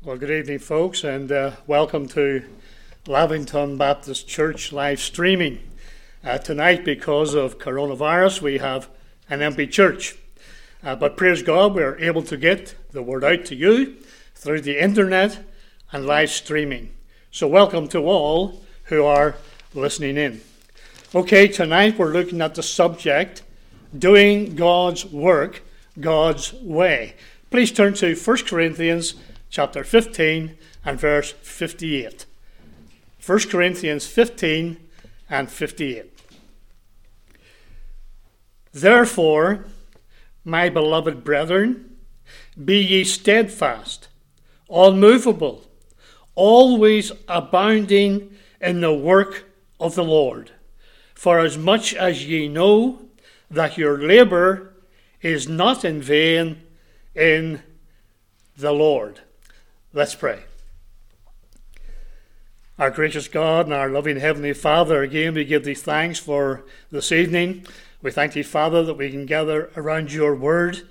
Well, good evening, folks, and uh, welcome to Lavington Baptist Church live streaming. Uh, tonight, because of coronavirus, we have an empty church. Uh, but praise God, we're able to get the word out to you through the internet and live streaming. So, welcome to all who are listening in. Okay, tonight we're looking at the subject doing God's work God's way. Please turn to 1 Corinthians chapter 15 and verse 58. 1 Corinthians 15 and 58. Therefore, my beloved brethren, be ye steadfast, unmovable, always abounding in the work of the Lord. For as much as ye know that your labour is not in vain in the Lord. Let's pray. Our gracious God and our loving Heavenly Father, again we give thee thanks for this evening. We thank thee, Father, that we can gather around your word.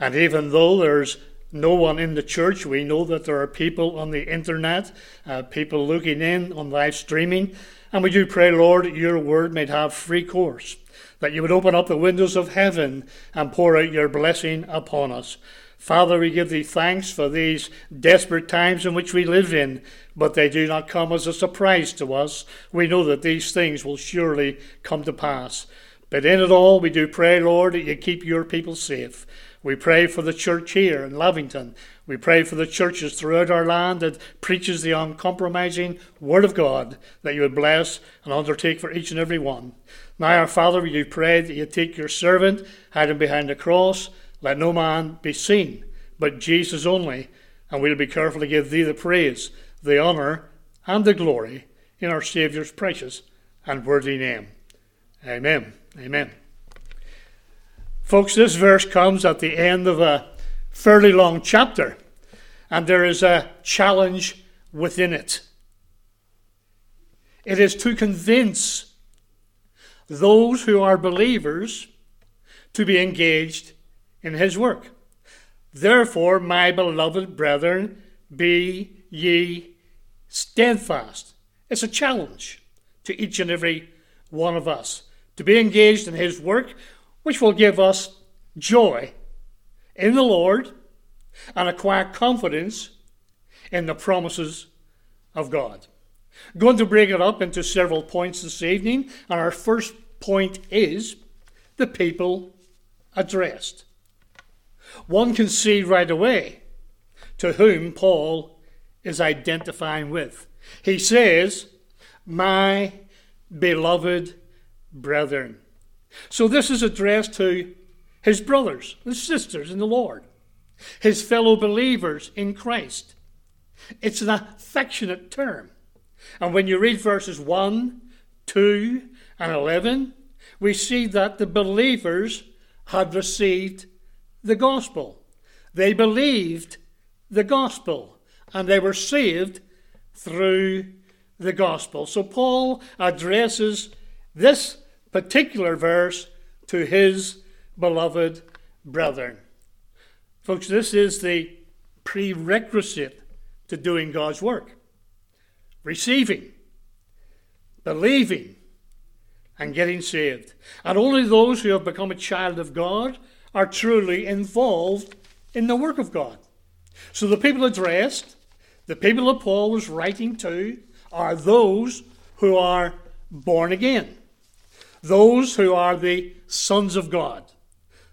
And even though there's no one in the church, we know that there are people on the internet, uh, people looking in on live streaming. And we do pray, Lord, your word may have free course, that you would open up the windows of heaven and pour out your blessing upon us. Father, we give thee thanks for these desperate times in which we live in, but they do not come as a surprise to us. We know that these things will surely come to pass. But in it all, we do pray, Lord, that you keep your people safe. We pray for the church here in Lavington. We pray for the churches throughout our land that preaches the uncompromising Word of God, that you would bless and undertake for each and every one. Now, our Father, we do pray that you take your servant, hide him behind the cross, let no man be seen, but Jesus only, and we'll be careful to give thee the praise, the honour, and the glory in our Saviour's precious and worthy name. Amen. Amen. Folks, this verse comes at the end of a fairly long chapter, and there is a challenge within it. It is to convince those who are believers to be engaged in his work. Therefore, my beloved brethren, be ye steadfast. It's a challenge to each and every one of us to be engaged in his work, which will give us joy in the Lord and acquire confidence in the promises of God. I'm going to break it up into several points this evening, and our first point is the people addressed. One can see right away to whom Paul is identifying with. He says, My beloved brethren. So this is addressed to his brothers and sisters in the Lord, his fellow believers in Christ. It's an affectionate term. And when you read verses 1, 2, and 11, we see that the believers had received the gospel. They believed the gospel and they were saved through the gospel. So Paul addresses this particular verse to his beloved brethren. Folks, this is the prerequisite to doing God's work receiving, believing, and getting saved. And only those who have become a child of God are truly involved in the work of God. So the people addressed, the people that Paul was writing to, are those who are born again, those who are the sons of God,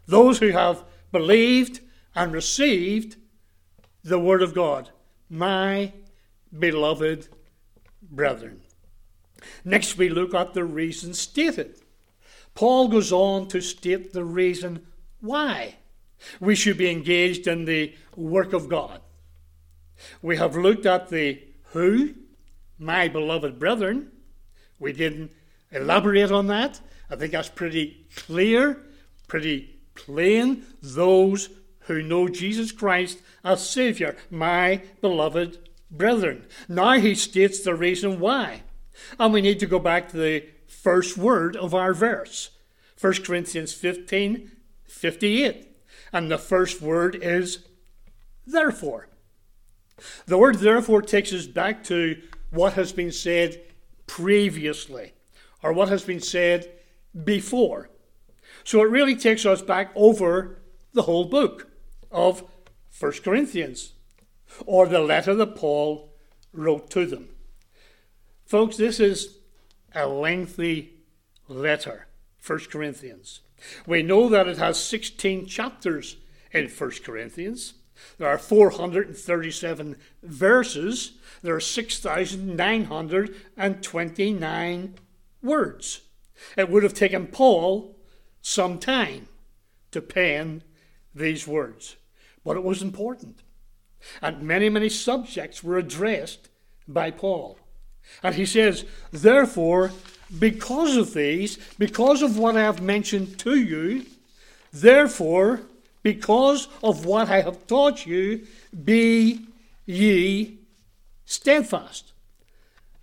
those who have believed and received the Word of God, my beloved brethren. Next, we look at the reason stated. Paul goes on to state the reason why we should be engaged in the work of God. We have looked at the who, my beloved brethren. We didn't elaborate on that. I think that's pretty clear, pretty plain. Those who know Jesus Christ as Saviour, my beloved brethren. Now he states the reason why. And we need to go back to the first word of our verse 1 Corinthians 15 58. And the first word is therefore. The word therefore takes us back to what has been said previously, or what has been said before. So it really takes us back over the whole book of 1 Corinthians, or the letter that Paul wrote to them. Folks, this is a lengthy letter, 1 Corinthians. We know that it has 16 chapters in 1 Corinthians. There are 437 verses. There are 6,929 words. It would have taken Paul some time to pen these words, but it was important. And many, many subjects were addressed by Paul. And he says, Therefore, because of these, because of what I have mentioned to you, therefore, because of what I have taught you, be ye steadfast.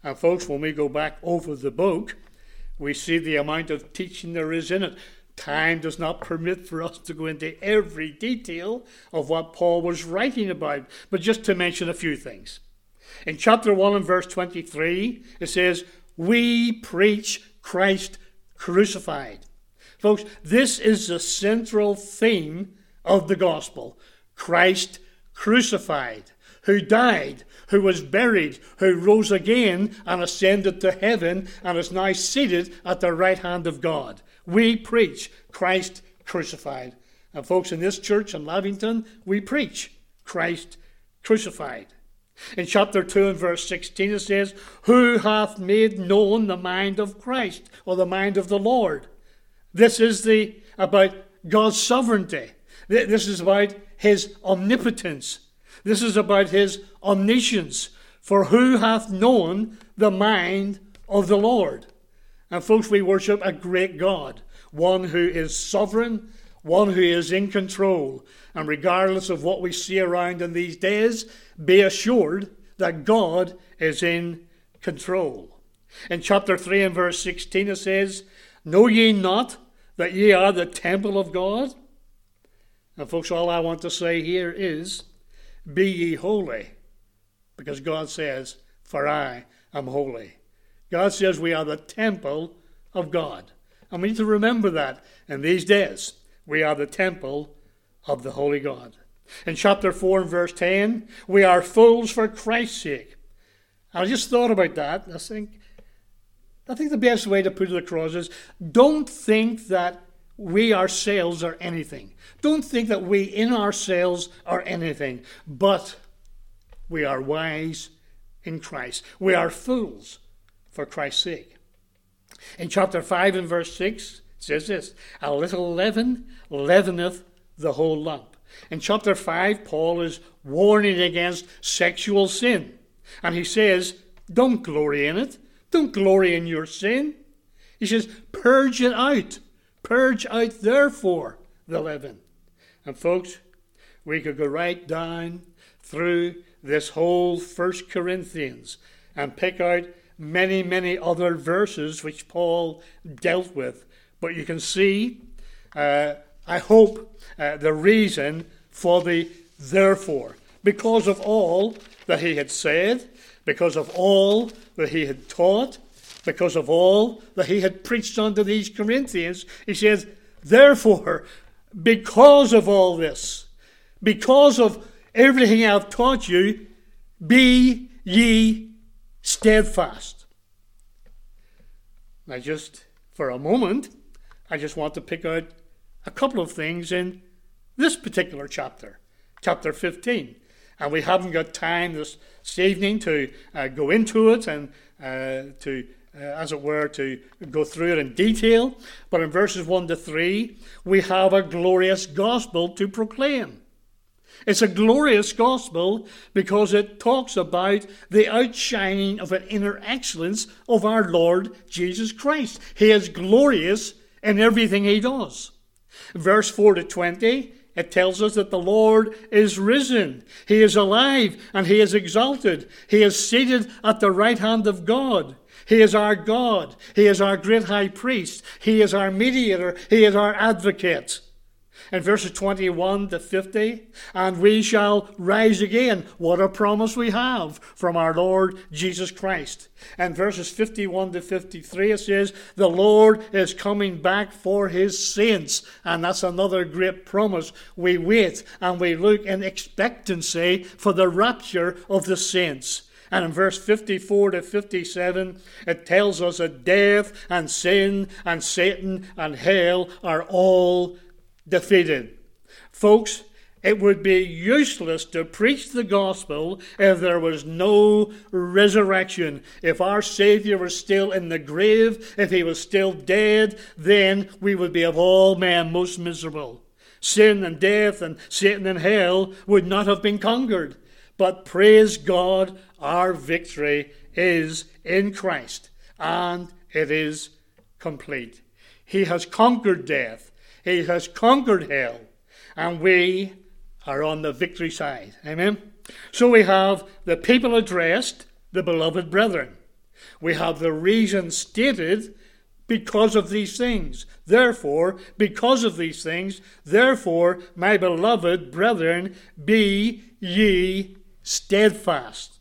And, folks, when we go back over the book, we see the amount of teaching there is in it. Time does not permit for us to go into every detail of what Paul was writing about, but just to mention a few things. In chapter 1 and verse 23, it says, We preach Christ crucified. Folks, this is the central theme of the gospel Christ crucified, who died, who was buried, who rose again and ascended to heaven and is now seated at the right hand of God. We preach Christ crucified. And folks, in this church in Lavington, we preach Christ crucified. In chapter 2 and verse 16 it says, Who hath made known the mind of Christ, or the mind of the Lord? This is the about God's sovereignty. This is about his omnipotence. This is about his omniscience. For who hath known the mind of the Lord? And folks, we worship a great God, one who is sovereign, one who is in control. And regardless of what we see around in these days, be assured that God is in control. In chapter 3 and verse 16, it says, Know ye not that ye are the temple of God? And, folks, all I want to say here is be ye holy, because God says, For I am holy. God says we are the temple of God. And we need to remember that in these days. We are the temple of the Holy God. In chapter 4 and verse 10, we are fools for Christ's sake. I just thought about that. I think, I think the best way to put it across is don't think that we ourselves are anything. Don't think that we in ourselves are anything, but we are wise in Christ. We are fools for Christ's sake. In chapter 5 and verse 6, it says this A little leaven leaveneth the whole lump. In chapter 5, Paul is warning against sexual sin. And he says, Don't glory in it. Don't glory in your sin. He says, Purge it out. Purge out, therefore, the leaven. And, folks, we could go right down through this whole First Corinthians and pick out many, many other verses which Paul dealt with. But you can see, uh, I hope, uh, the reason for the therefore. Because of all that he had said, because of all that he had taught, because of all that he had preached unto these Corinthians, he says, Therefore, because of all this, because of everything I've taught you, be ye steadfast. Now, just for a moment, I just want to pick out a couple of things in this particular chapter, chapter 15. And we haven't got time this, evening to uh, go into it and uh, to uh, as it were, to go through it in detail. But in verses 1 to 3, we have a glorious gospel to proclaim. It's a glorious gospel because it talks about the outshining of an inner excellence of our Lord Jesus Christ. He is glorious in everything he does. Verse 4 to 20, it tells us that the Lord is risen. He is alive and he is exalted. He is seated at the right hand of God. He is our God. He is our great high priest. He is our mediator. He is our advocate. In verses 21 to 50, and we shall rise again. What a promise we have from our Lord Jesus Christ. And verses 51 to 53, it says, The Lord is coming back for his saints. And that's another great promise. We wait and we look in expectancy for the rapture of the saints. And in verse 54 to 57, it tells us that death and sin and Satan and hell are all defeated. Folks, it would be useless to preach the gospel if there was no resurrection. If our Savior was still in the grave, if he was still dead, then we would be of all men most miserable. Sin and death and Satan and hell would not have been conquered. But praise God, our victory is in Christ, and it is complete. He has conquered death. He has conquered hell, and we are on the victory side. Amen. So we have the people addressed, the beloved brethren. We have the reason stated because of these things. Therefore, because of these things, therefore, my beloved brethren, be ye steadfast.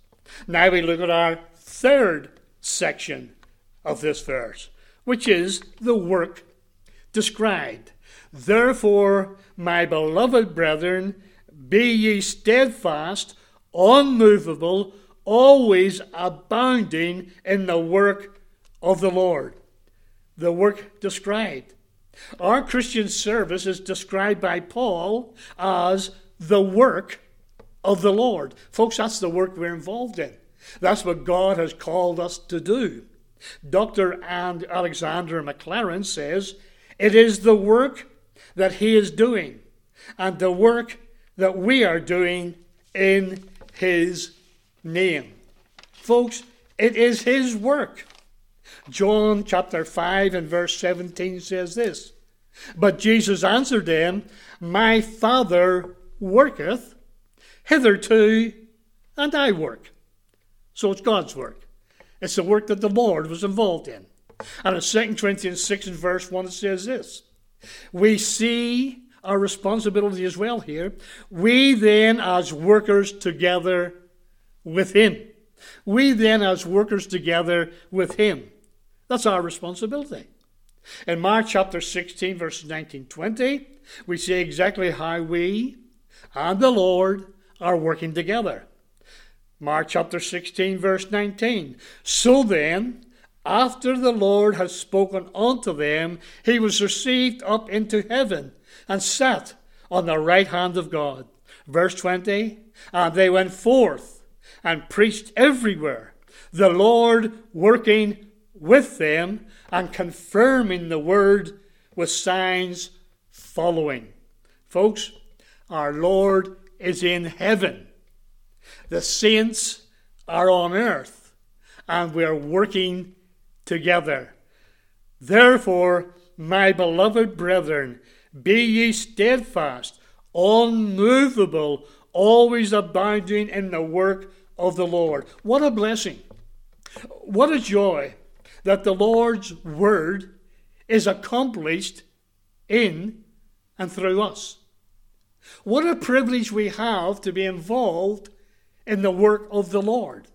Now we look at our third section of this verse, which is the work described. Therefore, my beloved brethren, be ye steadfast, unmovable, always abounding in the work of the Lord. The work described. Our Christian service is described by Paul as the work of the Lord. Folks, that's the work we're involved in. That's what God has called us to do. Dr. and Alexander Maclaren says, It is the work that he is doing and the work that we are doing in his name. Folks, it is his work. John chapter 5 and verse 17 says this But Jesus answered them, My Father worketh hitherto, and I work. So it's God's work. It's the work that the Lord was involved in. And in 2 Corinthians 6 and verse 1 it says this We see our responsibility as well here. We then, as workers together with Him. We then, as workers together with Him. That's our responsibility. In Mark chapter 16, verses 19 20, we see exactly how we and the Lord are working together. Mark chapter 16, verse 19. So then, after the Lord had spoken unto them, he was received up into heaven and sat on the right hand of God. Verse 20. And they went forth and preached everywhere, the Lord working with them and confirming the word with signs following. Folks, our Lord is in heaven. The saints are on earth, and we're working together. Therefore, my beloved brethren, be ye steadfast, unmovable, always abounding in the work of the Lord. What a blessing! What a joy that the Lord's word is accomplished in and through us. What a privilege we have to be involved in the work of the Lord.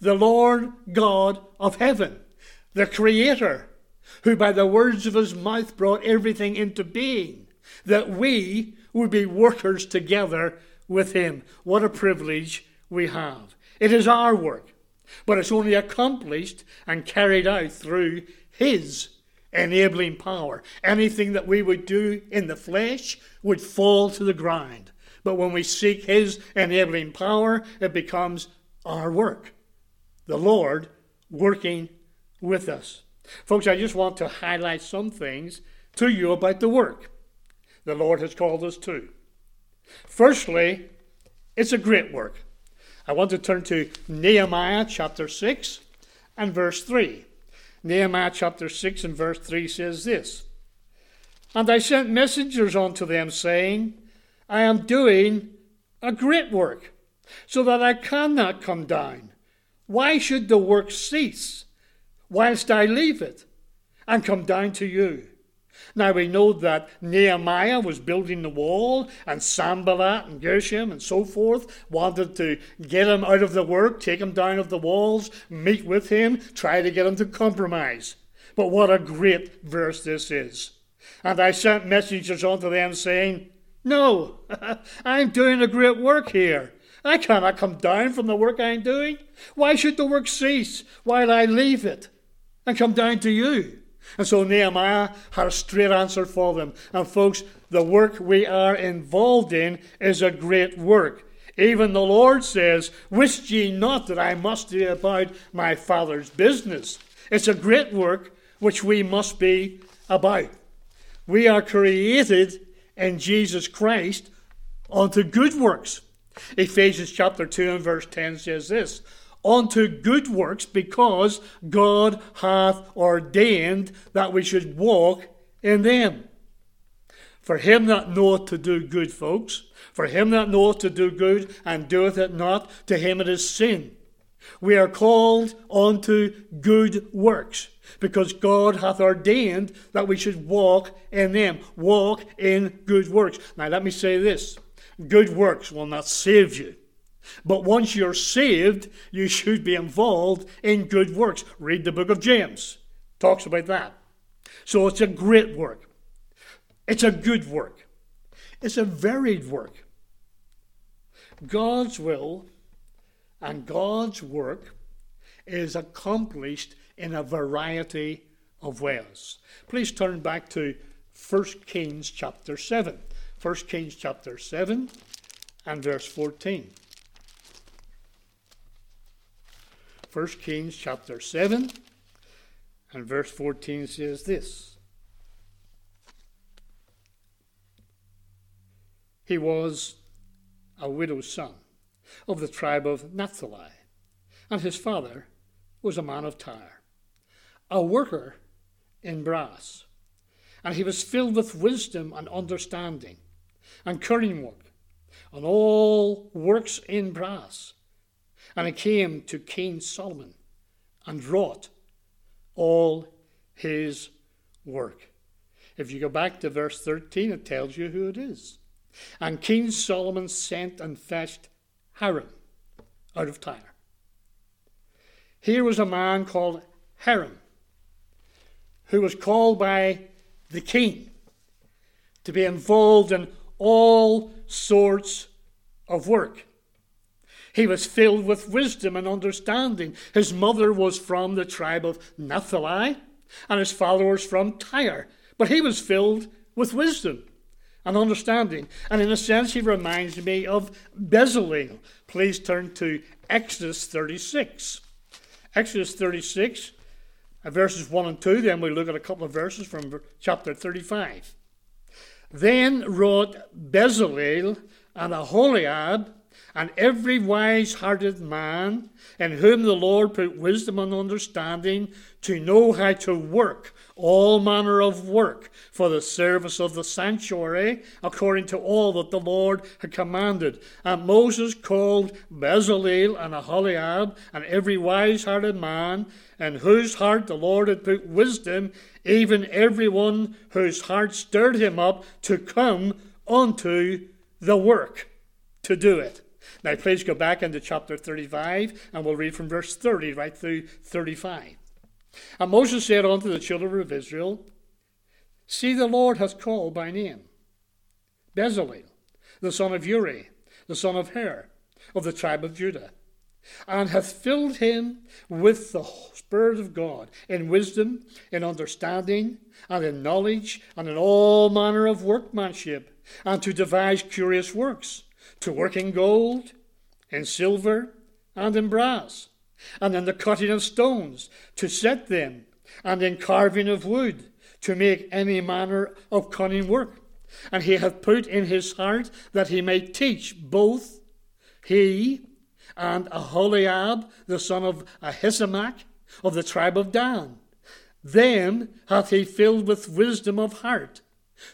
The Lord God of heaven, the Creator, who by the words of his mouth brought everything into being, that we would be workers together with him. What a privilege we have. It is our work, but it's only accomplished and carried out through his enabling power. Anything that we would do in the flesh would fall to the ground. But when we seek His enabling power, it becomes our work. The Lord working with us. Folks, I just want to highlight some things to you about the work the Lord has called us to. Firstly, it's a great work. I want to turn to Nehemiah chapter 6 and verse 3. Nehemiah chapter 6 and verse 3 says this And I sent messengers unto them, saying, I am doing a great work, so that I cannot come down. Why should the work cease, whilst I leave it, and come down to you? Now we know that Nehemiah was building the wall, and Sanballat and Geshem and so forth wanted to get him out of the work, take him down of the walls, meet with him, try to get him to compromise. But what a great verse this is. And I sent messengers on to them saying, No, I'm doing a great work here. I cannot come down from the work I'm doing. Why should the work cease while I leave it and come down to you? And so Nehemiah had a straight answer for them. And folks, the work we are involved in is a great work. Even the Lord says, Wist ye not that I must be about my Father's business? It's a great work which we must be about. We are created in Jesus Christ unto good works. Ephesians chapter 2 and verse 10 says this unto good works because God hath ordained that we should walk in them. For him that knoweth to do good, folks, for him that knoweth to do good and doeth it not, to him it is sin. We are called unto good works because God hath ordained that we should walk in them, walk in good works. Now, let me say this good works will not save you. But once you're saved, you should be involved in good works. Read the book of James, talks about that. So it's a great work. It's a good work. It's a varied work. God's will and God's work is accomplished in a variety of ways. Please turn back to 1 Kings chapter 7. 1 Kings chapter 7 and verse 14. 1 Kings chapter 7 and verse 14 says this He was a widow's son of the tribe of Naphtali, and his father was a man of Tyre, a worker in brass. And he was filled with wisdom and understanding, and cunning work, and all works in brass and it came to King Solomon and wrought all his work. If you go back to verse 13, it tells you who it is. And King Solomon sent and fetched Hiram out of Tyre. Here was a man called Hiram, who was called by the king to be involved in all sorts of work. He was filled with wisdom and understanding. His mother was from the tribe of Naphtali, and his was from Tyre. But he was filled with wisdom and understanding. And in a sense, he reminds me of Bezalel. Please turn to Exodus 36. Exodus 36, uh, verses 1 and 2. Then we look at a couple of verses from chapter 35. Then wrote Bezalel and Aholiab and every wise hearted man in whom the Lord put wisdom and understanding to know how to work all manner of work for the service of the sanctuary, according to all that the Lord had commanded. And Moses called Bezalel and Aholiab and every wise hearted man, in whose heart the Lord had put wisdom, even every one whose heart stirred him up to come unto the work to do it. Now, please go back into chapter 35, and we'll read from verse 30 right through 35. And Moses said unto the children of Israel, See, the Lord hath called by name Bezalel, the son of Uri, the son of Hur, of the tribe of Judah, and hath filled him with the Spirit of God, in wisdom, in understanding, and in knowledge, and in all manner of workmanship, and to devise curious works to work in gold, in silver, and in brass, and in the cutting of stones, to set them, and in carving of wood, to make any manner of cunning work. And he hath put in his heart that he may teach both he and Aholiab, the son of Ahisamach, of the tribe of Dan. Them hath he filled with wisdom of heart,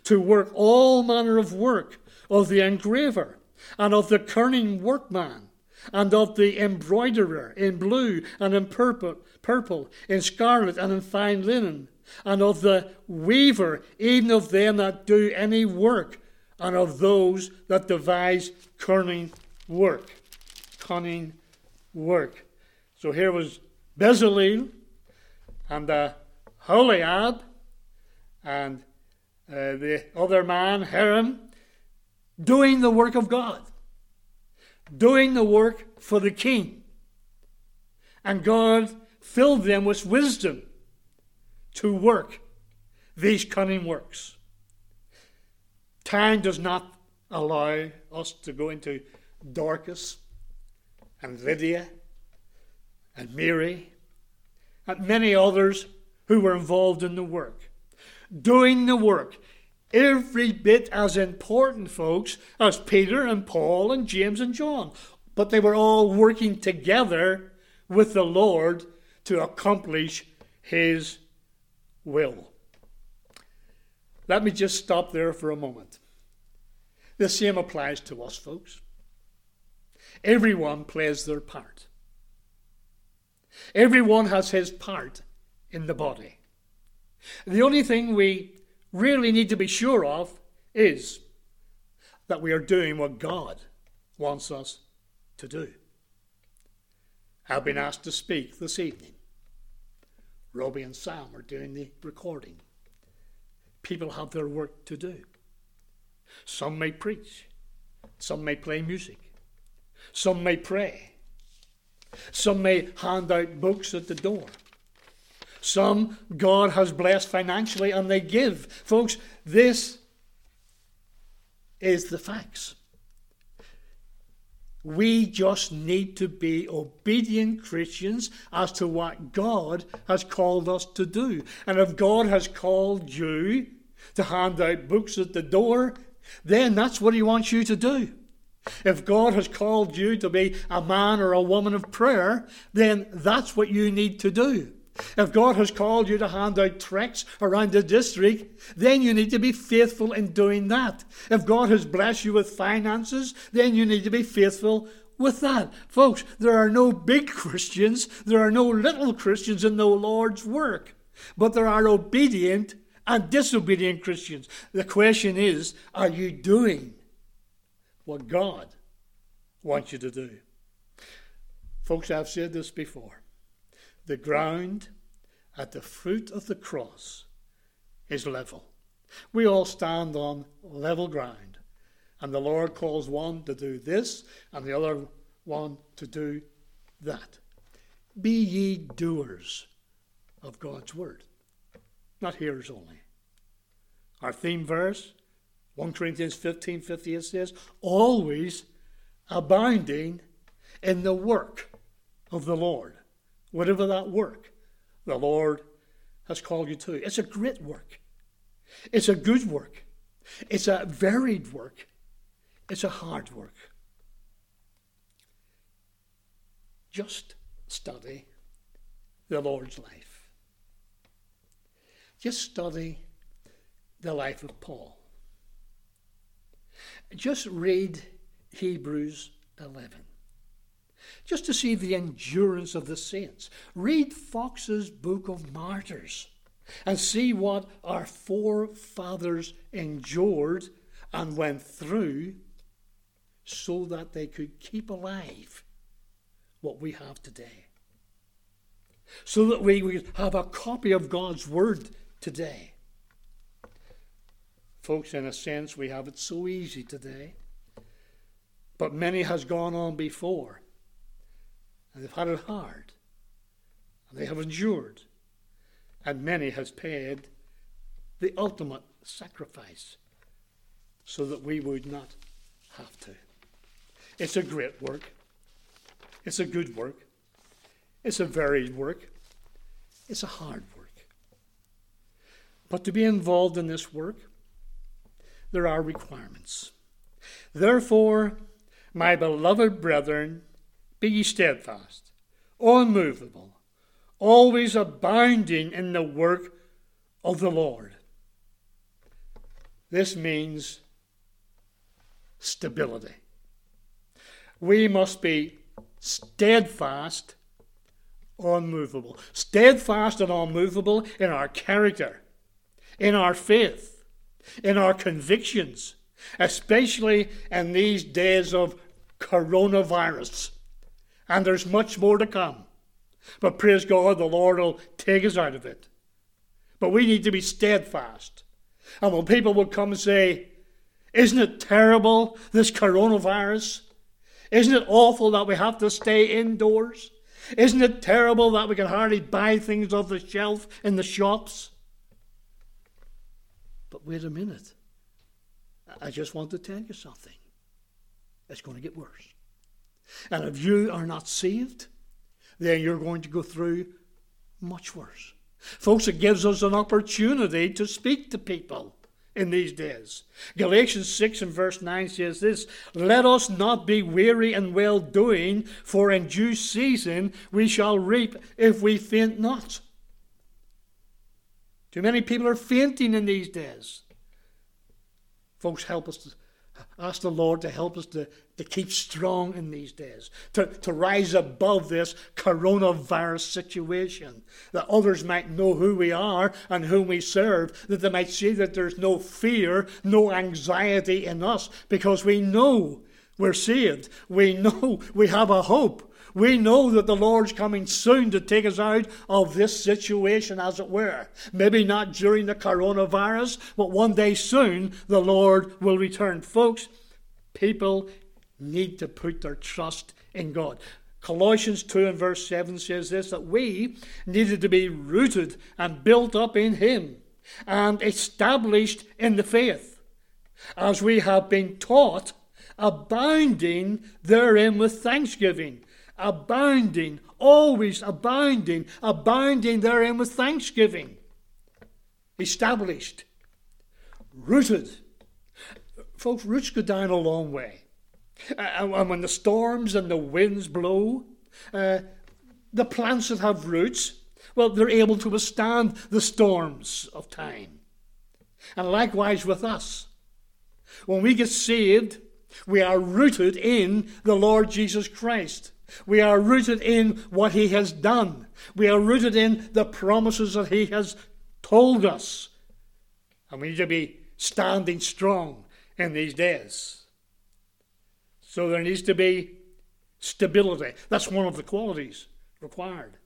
to work all manner of work of the engraver, and of the kerning workman, and of the embroiderer in blue and in purple, purple, in scarlet and in fine linen, and of the weaver, even of them that do any work, and of those that devise cunning work. Cunning work. So here was Bezalel and uh, Holiab and uh, the other man, Hiram, doing the work of God, doing the work for the king. And God filled them with wisdom to work these cunning works. Time does not allow us to go into Dorcas and Lydia and Mary and many others who were involved in the work. Doing the work, every bit as important, folks, as Peter and Paul and James and John. But they were all working together with the Lord to accomplish His will. Let me just stop there for a moment. The same applies to us, folks. Everyone plays their part. Everyone has his part in the body. The only thing we really need to be sure of is that we are doing what God wants us to do. I've been asked to speak this evening. Robbie and Sam are doing the recording. People have their work to do. Some may preach, some may play music, some may pray, some may hand out books at the door. Some God has blessed financially and they give. Folks, this is the facts. We just need to be obedient Christians as to what God has called us to do. And if God has called you to hand out books at the door, then that's what He wants you to do. If God has called you to be a man or a woman of prayer, then that's what you need to do. If God has called you to hand out tracts around the district, then you need to be faithful in doing that. If God has blessed you with finances, then you need to be faithful with that. Folks, there are no big Christians, there are no little Christians in the Lord's work, but there are obedient and disobedient Christians. The question is, are you doing what God wants you to do? Folks, I've said this before. The ground at the foot of the cross is level. We all stand on level ground. And the Lord calls one to do this and the other one to do that. Be ye doers of God's word, not hearers only. Our theme verse, 1 Corinthians 15 58 says, always abounding in the work of the Lord whatever that work the Lord has called you to. It's a great work. It's a good work. It's a varied work. It's a hard work. Just study the Lord's life. Just study the life of Paul. Just read Hebrews 11 just to see the endurance of the saints. Read Fox's Book of Martyrs and see what our forefathers endured and went through so that they could keep alive what we have today. So that we would have a copy of God's Word today. Folks, in a sense, we have it so easy today. But many has gone on before and they've had it hard, and they have endured, and many has paid the ultimate sacrifice so that we would not have to. It's a great work. It's a good work. It's a varied work. It's a hard work. But to be involved in this work, there are requirements. Therefore, my beloved brethren, be ye steadfast, unmovable, always abounding in the work of the Lord. This means stability. We must be steadfast, unmovable. Steadfast and unmovable in our character, in our faith, in our convictions, especially in these days of coronavirus. And there's much more to come. But praise God, the Lord will take us out of it. But we need to be steadfast. And when people will come and say, Isn't it terrible, this coronavirus? Isn't it awful that we have to stay indoors? Isn't it terrible that we can hardly buy things off the shelf in the shops? But wait a minute. I just want to tell you something. It's going to get worse. And if you are not saved, then you're going to go through much worse. Folks, it gives us an opportunity to speak to people in these days. Galatians 6 and verse 9 says this Let us not be weary in well doing, for in due season we shall reap if we faint not. Too many people are fainting in these days. Folks, help us to ask the Lord to help us to, to keep strong in these days, to, to rise above this coronavirus situation, that others might know who we are and whom we serve, that they might see that there's no fear, no anxiety in us, because we know we're saved. We know we have a hope. We know that the Lord's coming soon to take us out of this situation, as it were. Maybe not during the coronavirus, but one day soon the Lord will return. Folks, people need to put their trust in God. Colossians 2 and verse 7 says this that we needed to be rooted and built up in Him and established in the faith, as we have been taught, abounding therein with thanksgiving abounding, always abounding, abounding therein with thanksgiving. Established, rooted. Folks, roots go down a long way. And when the storms and the winds blow, uh, the plants that have roots, well, they're able to withstand the storms of time. And likewise with us. When we get saved, we are rooted in the Lord Jesus Christ. We are rooted in what He has done. We are rooted in the promises that He has told us. And we need to be standing strong in these days. So there needs to be stability. That's one of the qualities required.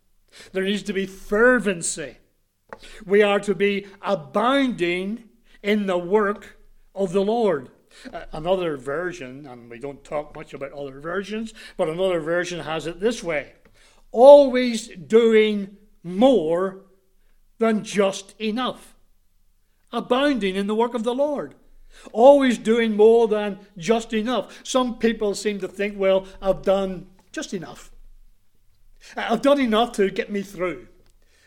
There needs to be fervency. We are to be abounding in the work of the Lord. Another version, and we don't talk much about other versions, but another version has it this way always doing more than just enough, abounding in the work of the Lord. Always doing more than just enough. Some people seem to think, well, I've done just enough. I've done enough to get me through.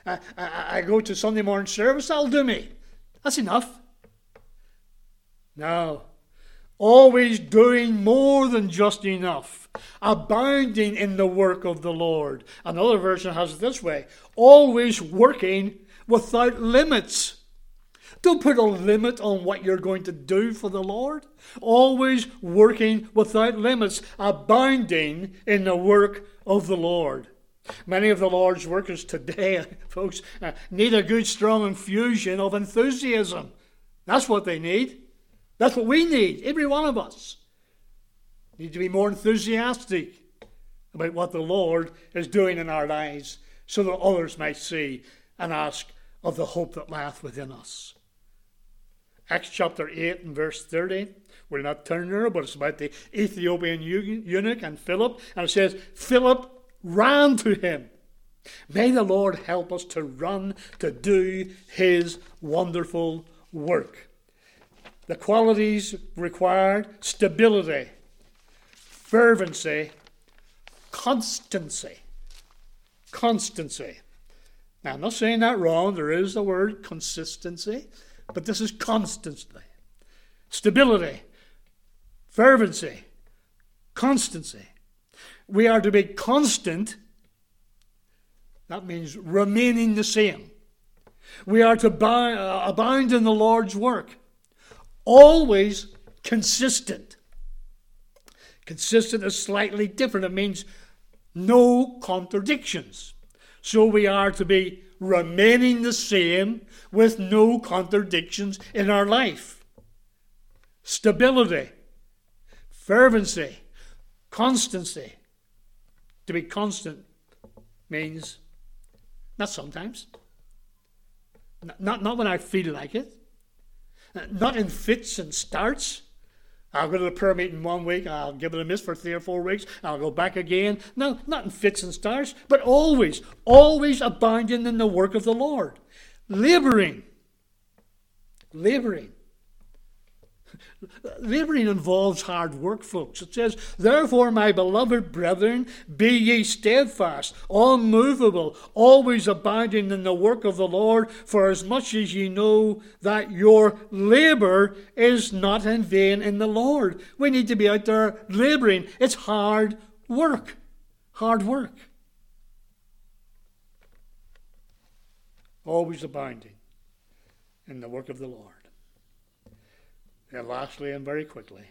I, I, I go to Sunday morning service, that'll do me. That's enough. No, always doing more than just enough, abounding in the work of the Lord. Another version has it this way always working without limits. Don't put a limit on what you're going to do for the Lord. Always working without limits, abounding in the work of the Lord. Many of the Lord's workers today, folks, uh, need a good, strong infusion of enthusiasm. That's what they need. That's what we need, every one of us. Need to be more enthusiastic about what the Lord is doing in our lives so that others might see and ask of the hope that lieth within us. Acts chapter 8 and verse 30. We'll not turn there, but it's about the Ethiopian eunuch and Philip. And it says, Philip ran to him. May the Lord help us to run to do his wonderful work the qualities required stability, fervency, constancy. Constancy. Now, I'm not saying that wrong. There is the word consistency, but this is constancy. Stability, fervency, constancy. We are to be constant. That means remaining the same. We are to uh, abound in the Lord's work always consistent. Consistent is slightly different. It means no contradictions. so we are to be remaining the same with no contradictions in our life. Stability, fervency, constancy. To be constant means not sometimes, not, not when I feel like it, not in fits and starts. I'll go to the prayer meeting one week, I'll give it a miss for three or four weeks, I'll go back again. No, not in fits and starts, but always, always abounding in the work of the Lord. Laboring. Laboring. Laboring involves hard work, folks. It says, Therefore, my beloved brethren, be ye steadfast, unmovable, always abounding in the work of the Lord, for as much as ye know that your labor is not in vain in the Lord. We need to be out there laboring. It's hard work. Hard work. Always abounding in the work of the Lord. And lastly, and very quickly,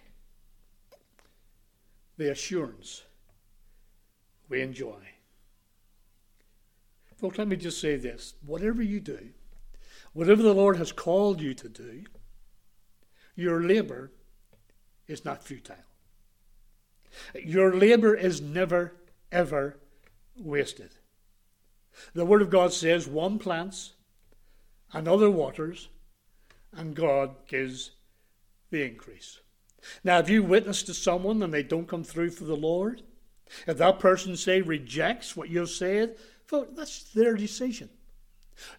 the assurance we enjoy. Folks, let me just say this whatever you do, whatever the Lord has called you to do, your labor is not futile. Your labor is never, ever wasted. The Word of God says one plants, another waters, and God gives the increase. Now, if you witness to someone and they don't come through for the Lord, if that person, say, rejects what you've said, that's their decision.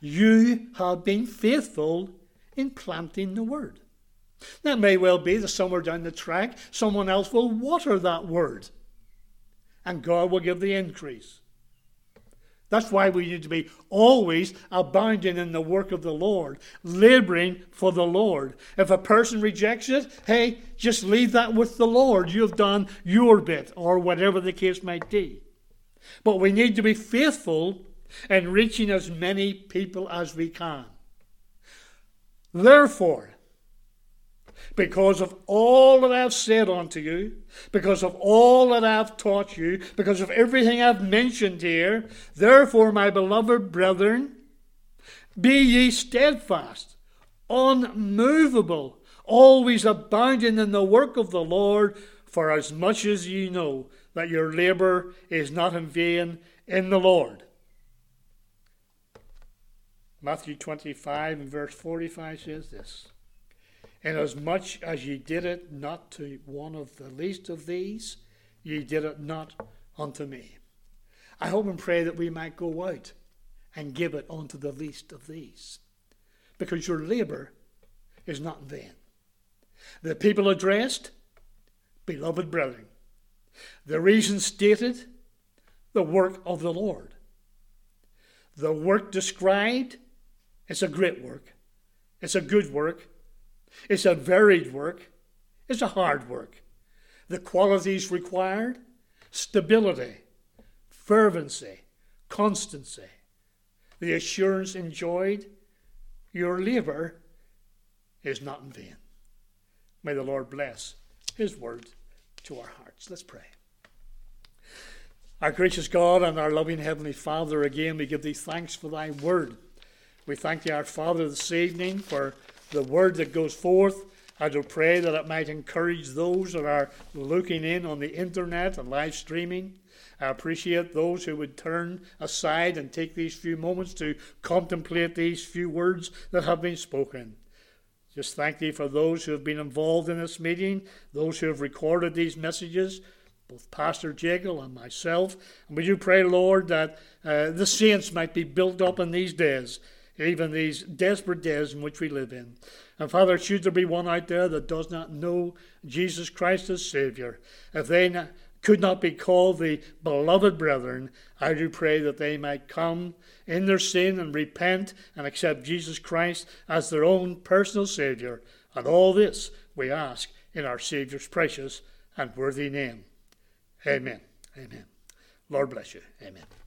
You have been faithful in planting the word. That may well be that somewhere down the track, someone else will water that word, and God will give the increase. That's why we need to be always abounding in the work of the Lord, laboring for the Lord. If a person rejects it, hey, just leave that with the Lord. You've done your bit, or whatever the case might be. But we need to be faithful in reaching as many people as we can. Therefore, because of all that I've said unto you, because of all that I've taught you, because of everything I've mentioned here. Therefore, my beloved brethren, be ye steadfast, unmovable, always abounding in the work of the Lord, for as much as ye know that your labour is not in vain in the Lord. Matthew 25 and verse 45 says this. Inasmuch as ye did it not to one of the least of these, ye did it not unto me. I hope and pray that we might go out and give it unto the least of these, because your labour is not in vain. The people addressed, beloved brethren. The reason stated, the work of the Lord. The work described, it's a great work. It's a good work. It's a varied work, it's a hard work. The qualities required stability, fervency, constancy. The assurance enjoyed your labour is not in vain. May the Lord bless His word to our hearts. Let's pray. Our gracious God and our loving Heavenly Father, again we give thee thanks for thy word. We thank thee, our Father, this evening for the word that goes forth. I do pray that it might encourage those that are looking in on the internet and live streaming. I appreciate those who would turn aside and take these few moments to contemplate these few words that have been spoken. Just thank thee for those who have been involved in this meeting, those who have recorded these messages, both Pastor Jekyll and myself. And we do pray, Lord, that uh, the saints might be built up in these days even these desperate days in which we live in. And Father, should there be one out there that does not know Jesus Christ as Savior, if they could not be called the beloved brethren, I do pray that they might come in their sin and repent and accept Jesus Christ as their own personal Savior. And all this we ask in our Saviour's precious and worthy name. Amen. Amen. Lord bless you. Amen.